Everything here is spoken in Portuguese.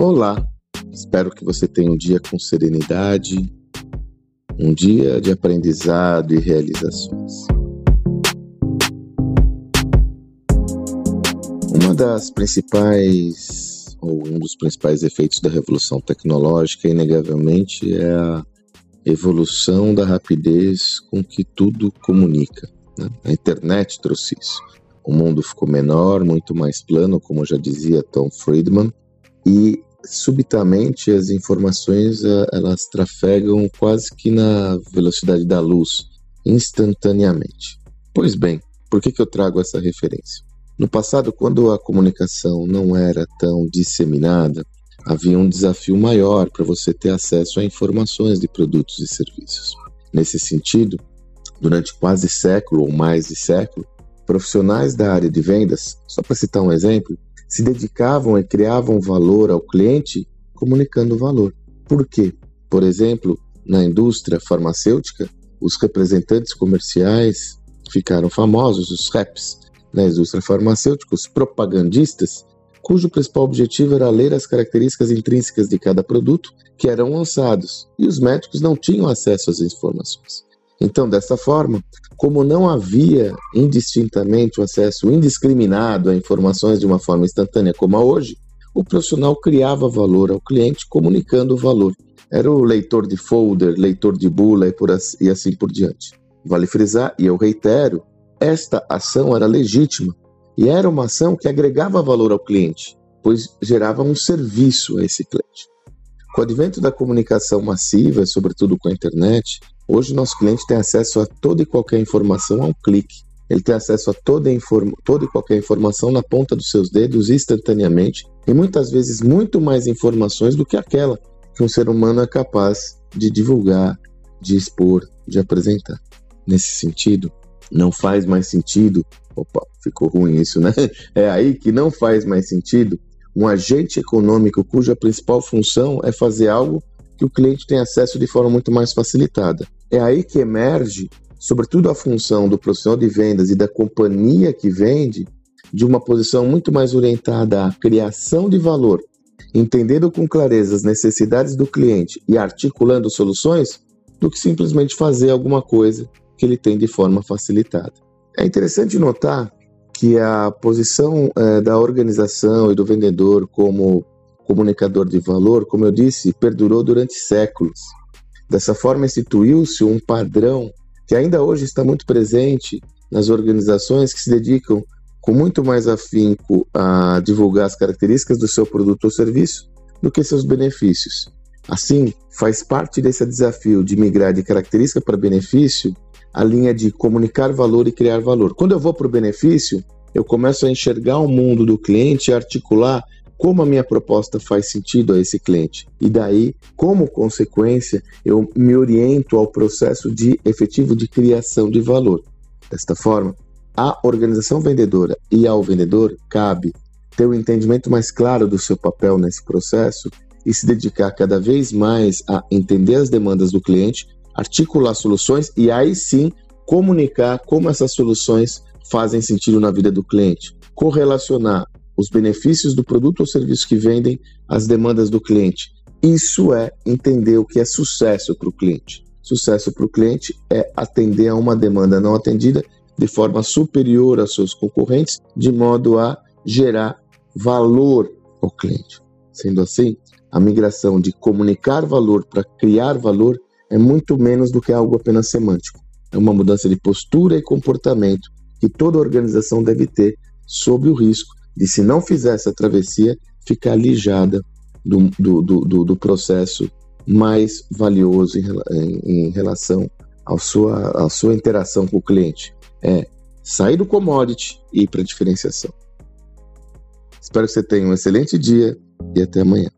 Olá, espero que você tenha um dia com serenidade, um dia de aprendizado e realizações. Uma das principais, ou um dos principais efeitos da revolução tecnológica, inegavelmente, é a evolução da rapidez com que tudo comunica. Né? A internet trouxe isso. O mundo ficou menor, muito mais plano, como já dizia Tom Friedman, e subitamente as informações eh, elas trafegam quase que na velocidade da luz, instantaneamente. Pois bem, por que, que eu trago essa referência? No passado, quando a comunicação não era tão disseminada, havia um desafio maior para você ter acesso a informações de produtos e serviços. Nesse sentido, durante quase século ou mais de século, profissionais da área de vendas, só para citar um exemplo, se dedicavam e criavam valor ao cliente comunicando valor. Por quê? Por exemplo, na indústria farmacêutica, os representantes comerciais ficaram famosos, os reps. Na indústria farmacêutica, os propagandistas, cujo principal objetivo era ler as características intrínsecas de cada produto que eram lançados, e os médicos não tinham acesso às informações. Então, dessa forma, como não havia indistintamente o acesso indiscriminado a informações de uma forma instantânea como a hoje, o profissional criava valor ao cliente comunicando o valor. Era o leitor de folder, leitor de bula e, por assim, e assim por diante. Vale frisar, e eu reitero, esta ação era legítima e era uma ação que agregava valor ao cliente, pois gerava um serviço a esse cliente. Com o advento da comunicação massiva, sobretudo com a internet, Hoje, nosso cliente tem acesso a toda e qualquer informação a um clique. Ele tem acesso a toda, toda e qualquer informação na ponta dos seus dedos instantaneamente e muitas vezes muito mais informações do que aquela que um ser humano é capaz de divulgar, de expor, de apresentar. Nesse sentido, não faz mais sentido. Opa, ficou ruim isso, né? É aí que não faz mais sentido um agente econômico cuja principal função é fazer algo que o cliente tem acesso de forma muito mais facilitada. É aí que emerge, sobretudo, a função do profissional de vendas e da companhia que vende, de uma posição muito mais orientada à criação de valor, entendendo com clareza as necessidades do cliente e articulando soluções, do que simplesmente fazer alguma coisa que ele tem de forma facilitada. É interessante notar que a posição é, da organização e do vendedor como comunicador de valor, como eu disse, perdurou durante séculos. Dessa forma, instituiu-se um padrão que ainda hoje está muito presente nas organizações que se dedicam com muito mais afinco a divulgar as características do seu produto ou serviço do que seus benefícios. Assim, faz parte desse desafio de migrar de característica para benefício a linha de comunicar valor e criar valor. Quando eu vou para o benefício, eu começo a enxergar o mundo do cliente e articular como a minha proposta faz sentido a esse cliente. E daí, como consequência, eu me oriento ao processo de efetivo de criação de valor. Desta forma, à organização vendedora e ao vendedor cabe ter um entendimento mais claro do seu papel nesse processo e se dedicar cada vez mais a entender as demandas do cliente, articular soluções e aí sim comunicar como essas soluções fazem sentido na vida do cliente, correlacionar os benefícios do produto ou serviço que vendem, as demandas do cliente. Isso é entender o que é sucesso para o cliente. Sucesso para o cliente é atender a uma demanda não atendida de forma superior aos seus concorrentes, de modo a gerar valor ao cliente. Sendo assim, a migração de comunicar valor para criar valor é muito menos do que algo apenas semântico. É uma mudança de postura e comportamento que toda organização deve ter sob o risco de se não fizer essa travessia, ficar alijada do, do, do, do processo mais valioso em, em, em relação à sua, à sua interação com o cliente. É sair do commodity e ir para a diferenciação. Espero que você tenha um excelente dia e até amanhã.